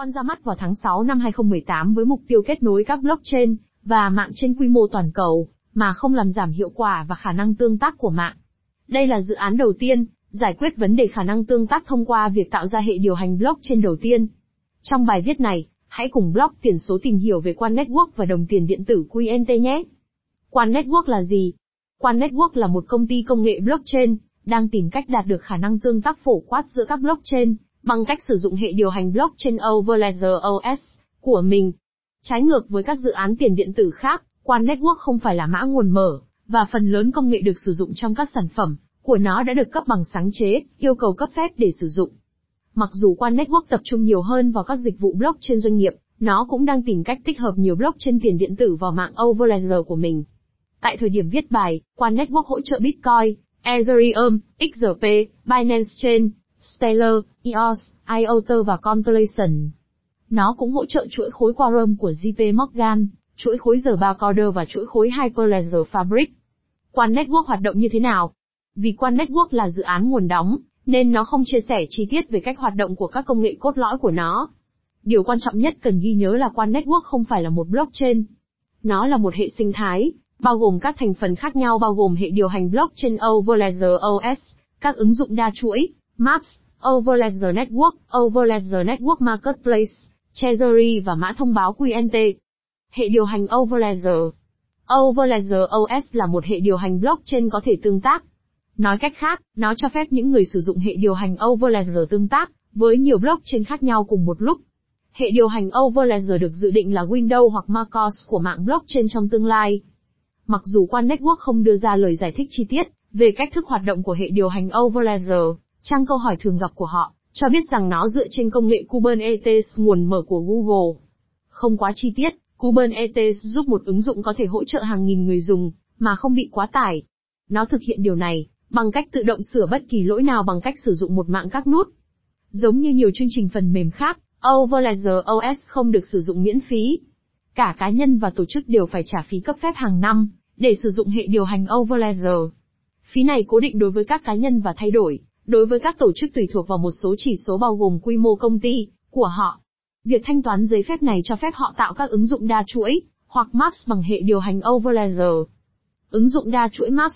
Quan ra mắt vào tháng 6 năm 2018 với mục tiêu kết nối các blockchain và mạng trên quy mô toàn cầu, mà không làm giảm hiệu quả và khả năng tương tác của mạng. Đây là dự án đầu tiên, giải quyết vấn đề khả năng tương tác thông qua việc tạo ra hệ điều hành blockchain đầu tiên. Trong bài viết này, hãy cùng blog tiền số tìm hiểu về Quan Network và đồng tiền điện tử QNT nhé. Quan Network là gì? Quan Network là một công ty công nghệ blockchain, đang tìm cách đạt được khả năng tương tác phổ quát giữa các blockchain, bằng cách sử dụng hệ điều hành blockchain Overledger OS của mình. Trái ngược với các dự án tiền điện tử khác, Quan Network không phải là mã nguồn mở, và phần lớn công nghệ được sử dụng trong các sản phẩm của nó đã được cấp bằng sáng chế, yêu cầu cấp phép để sử dụng. Mặc dù Quan Network tập trung nhiều hơn vào các dịch vụ blockchain doanh nghiệp, nó cũng đang tìm cách tích hợp nhiều blockchain tiền điện tử vào mạng Overledger của mình. Tại thời điểm viết bài, Quan Network hỗ trợ Bitcoin, Ethereum, XRP, Binance Chain, Stellar, EOS, IOTA và Constellation. Nó cũng hỗ trợ chuỗi khối Quorum của JP Morgan, chuỗi khối giờ Barcoder và chuỗi khối Hyperledger Fabric. Quan Network hoạt động như thế nào? Vì Quan Network là dự án nguồn đóng, nên nó không chia sẻ chi tiết về cách hoạt động của các công nghệ cốt lõi của nó. Điều quan trọng nhất cần ghi nhớ là Quan Network không phải là một blockchain. Nó là một hệ sinh thái, bao gồm các thành phần khác nhau bao gồm hệ điều hành blockchain Overledger OS, các ứng dụng đa chuỗi, Maps, Overledger Network, Overledger Network Marketplace, Treasury và mã thông báo QNT. Hệ điều hành Overledger Overledger OS là một hệ điều hành blockchain có thể tương tác. Nói cách khác, nó cho phép những người sử dụng hệ điều hành Overledger tương tác với nhiều blockchain khác nhau cùng một lúc. Hệ điều hành Overledger được dự định là Windows hoặc MacOS của mạng blockchain trong tương lai. Mặc dù Quan Network không đưa ra lời giải thích chi tiết về cách thức hoạt động của hệ điều hành Overledger, trang câu hỏi thường gặp của họ cho biết rằng nó dựa trên công nghệ Kubernetes nguồn mở của Google. Không quá chi tiết, Kubernetes giúp một ứng dụng có thể hỗ trợ hàng nghìn người dùng mà không bị quá tải. Nó thực hiện điều này bằng cách tự động sửa bất kỳ lỗi nào bằng cách sử dụng một mạng các nút. Giống như nhiều chương trình phần mềm khác, Overledger OS không được sử dụng miễn phí. Cả cá nhân và tổ chức đều phải trả phí cấp phép hàng năm để sử dụng hệ điều hành Overledger. Phí này cố định đối với các cá nhân và thay đổi đối với các tổ chức tùy thuộc vào một số chỉ số bao gồm quy mô công ty của họ. Việc thanh toán giấy phép này cho phép họ tạo các ứng dụng đa chuỗi hoặc Max bằng hệ điều hành Overledger. Ứng dụng đa chuỗi Max.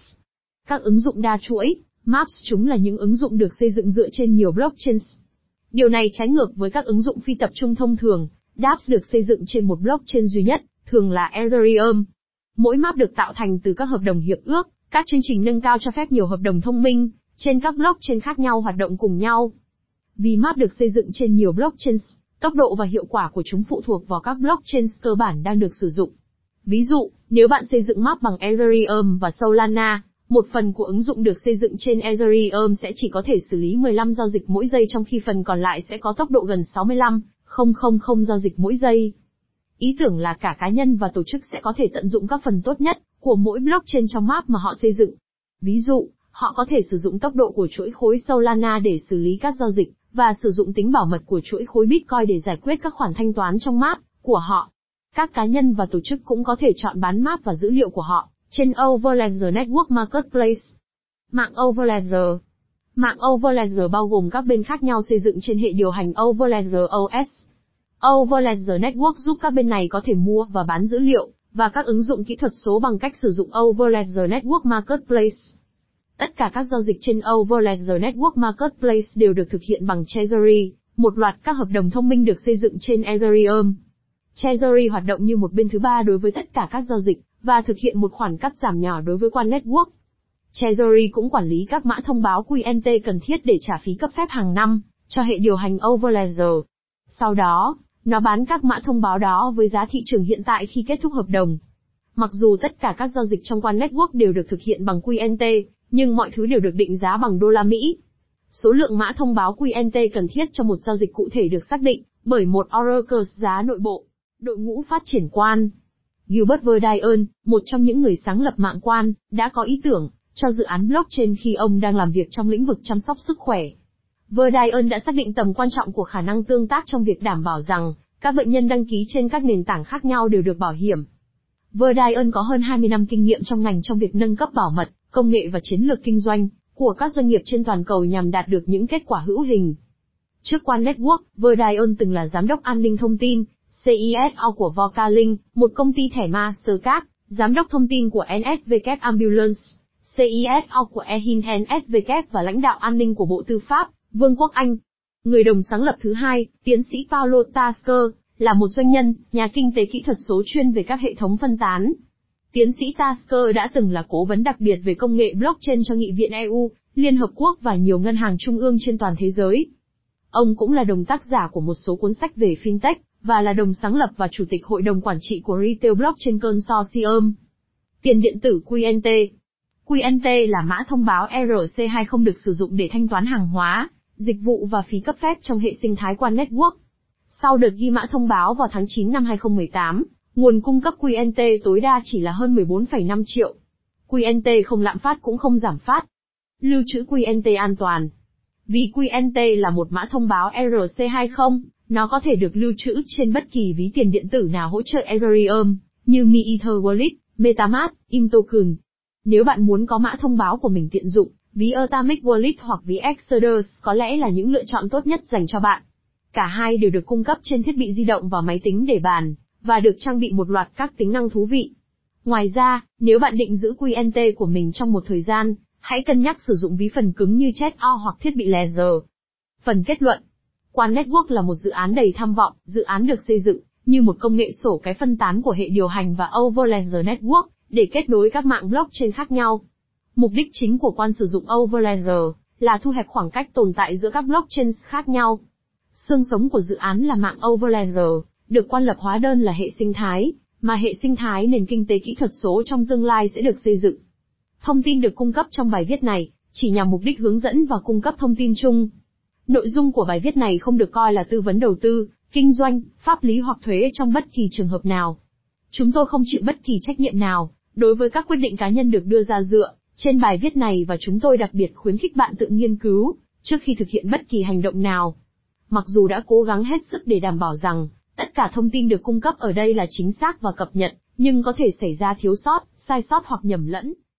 Các ứng dụng đa chuỗi Maps chúng là những ứng dụng được xây dựng dựa trên nhiều blockchain. Điều này trái ngược với các ứng dụng phi tập trung thông thường, dApps được xây dựng trên một blockchain duy nhất, thường là Ethereum. Mỗi map được tạo thành từ các hợp đồng hiệp ước, các chương trình nâng cao cho phép nhiều hợp đồng thông minh, trên các blockchain khác nhau hoạt động cùng nhau. Vì map được xây dựng trên nhiều blockchains, tốc độ và hiệu quả của chúng phụ thuộc vào các blockchain cơ bản đang được sử dụng. Ví dụ, nếu bạn xây dựng map bằng Ethereum và Solana, một phần của ứng dụng được xây dựng trên Ethereum sẽ chỉ có thể xử lý 15 giao dịch mỗi giây trong khi phần còn lại sẽ có tốc độ gần 65, 000 giao dịch mỗi giây. Ý tưởng là cả cá nhân và tổ chức sẽ có thể tận dụng các phần tốt nhất của mỗi blockchain trong map mà họ xây dựng. Ví dụ, họ có thể sử dụng tốc độ của chuỗi khối Solana để xử lý các giao dịch, và sử dụng tính bảo mật của chuỗi khối Bitcoin để giải quyết các khoản thanh toán trong map của họ. Các cá nhân và tổ chức cũng có thể chọn bán map và dữ liệu của họ trên Overledger Network Marketplace. Mạng Overledger Mạng Overledger bao gồm các bên khác nhau xây dựng trên hệ điều hành Overledger OS. Overledger Network giúp các bên này có thể mua và bán dữ liệu, và các ứng dụng kỹ thuật số bằng cách sử dụng Overledger Network Marketplace. Tất cả các giao dịch trên Overledger Network Marketplace đều được thực hiện bằng Treasury, một loạt các hợp đồng thông minh được xây dựng trên Ethereum. Treasury hoạt động như một bên thứ ba đối với tất cả các giao dịch, và thực hiện một khoản cắt giảm nhỏ đối với quan network. Treasury cũng quản lý các mã thông báo QNT cần thiết để trả phí cấp phép hàng năm, cho hệ điều hành Overledger. Sau đó, nó bán các mã thông báo đó với giá thị trường hiện tại khi kết thúc hợp đồng. Mặc dù tất cả các giao dịch trong quan network đều được thực hiện bằng QNT, nhưng mọi thứ đều được định giá bằng đô la Mỹ. Số lượng mã thông báo QNT cần thiết cho một giao dịch cụ thể được xác định bởi một Oracle giá nội bộ. Đội ngũ phát triển quan. Gilbert Verdian, một trong những người sáng lập mạng quan, đã có ý tưởng cho dự án blockchain khi ông đang làm việc trong lĩnh vực chăm sóc sức khỏe. Verdian đã xác định tầm quan trọng của khả năng tương tác trong việc đảm bảo rằng các bệnh nhân đăng ký trên các nền tảng khác nhau đều được bảo hiểm. Verdian có hơn 20 năm kinh nghiệm trong ngành trong việc nâng cấp bảo mật, công nghệ và chiến lược kinh doanh của các doanh nghiệp trên toàn cầu nhằm đạt được những kết quả hữu hình. Trước Quan Network, Verdion từng là giám đốc an ninh thông tin, CISO của Vocalink, một công ty thẻ ma Mastercard, giám đốc thông tin của NSW Ambulance, CISO của Ehin NSW và lãnh đạo an ninh của Bộ Tư pháp, Vương quốc Anh. Người đồng sáng lập thứ hai, tiến sĩ Paulo Tasker, là một doanh nhân, nhà kinh tế kỹ thuật số chuyên về các hệ thống phân tán. Tiến sĩ Tasker đã từng là cố vấn đặc biệt về công nghệ blockchain cho Nghị viện EU, Liên Hợp Quốc và nhiều ngân hàng trung ương trên toàn thế giới. Ông cũng là đồng tác giả của một số cuốn sách về fintech, và là đồng sáng lập và chủ tịch hội đồng quản trị của Retail Blockchain Consortium. Tiền điện tử QNT QNT là mã thông báo ERC20 không được sử dụng để thanh toán hàng hóa, dịch vụ và phí cấp phép trong hệ sinh thái quan network. Sau đợt ghi mã thông báo vào tháng 9 năm 2018, nguồn cung cấp QNT tối đa chỉ là hơn 14,5 triệu. QNT không lạm phát cũng không giảm phát. Lưu trữ QNT an toàn. Vì QNT là một mã thông báo ERC20, nó có thể được lưu trữ trên bất kỳ ví tiền điện tử nào hỗ trợ Ethereum, như Mi Ether Wallet, MetaMask, Imtoken. Nếu bạn muốn có mã thông báo của mình tiện dụng, ví Atomic Wallet hoặc ví Exodus có lẽ là những lựa chọn tốt nhất dành cho bạn. Cả hai đều được cung cấp trên thiết bị di động và máy tính để bàn, và được trang bị một loạt các tính năng thú vị. Ngoài ra, nếu bạn định giữ QNT của mình trong một thời gian, hãy cân nhắc sử dụng ví phần cứng như Chat-O hoặc thiết bị laser. Phần kết luận Quan Network là một dự án đầy tham vọng, dự án được xây dựng như một công nghệ sổ cái phân tán của hệ điều hành và Overledger Network để kết nối các mạng blockchain khác nhau. Mục đích chính của quan sử dụng Overledger là thu hẹp khoảng cách tồn tại giữa các blockchain khác nhau. Xương sống của dự án là mạng Overledger, được quan lập hóa đơn là hệ sinh thái, mà hệ sinh thái nền kinh tế kỹ thuật số trong tương lai sẽ được xây dựng. Thông tin được cung cấp trong bài viết này chỉ nhằm mục đích hướng dẫn và cung cấp thông tin chung. Nội dung của bài viết này không được coi là tư vấn đầu tư, kinh doanh, pháp lý hoặc thuế trong bất kỳ trường hợp nào. Chúng tôi không chịu bất kỳ trách nhiệm nào đối với các quyết định cá nhân được đưa ra dựa trên bài viết này và chúng tôi đặc biệt khuyến khích bạn tự nghiên cứu trước khi thực hiện bất kỳ hành động nào. Mặc dù đã cố gắng hết sức để đảm bảo rằng tất cả thông tin được cung cấp ở đây là chính xác và cập nhật, nhưng có thể xảy ra thiếu sót, sai sót hoặc nhầm lẫn.